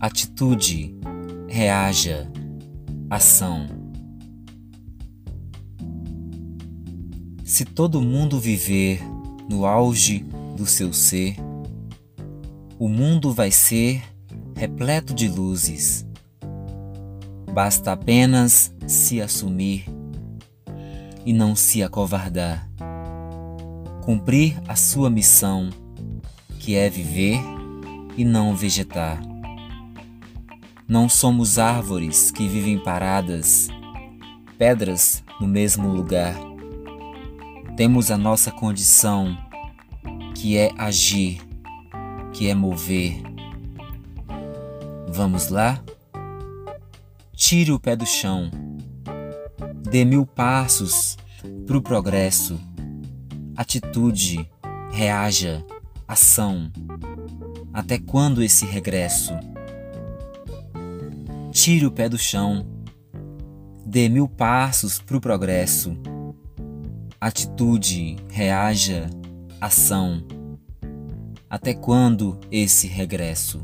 atitude, reaja, ação. Se todo mundo viver no auge do seu ser, o mundo vai ser repleto de luzes. Basta apenas se assumir e não se acovardar. Cumprir a sua missão, que é viver e não vegetar. Não somos árvores que vivem paradas, pedras no mesmo lugar. Temos a nossa condição, que é agir, que é mover. Vamos lá? Tire o pé do chão. Dê mil passos para o progresso. Atitude, reaja, ação. Até quando esse regresso? Tire o pé do chão. Dê mil passos para o progresso. Atitude, reaja, ação. Até quando esse regresso?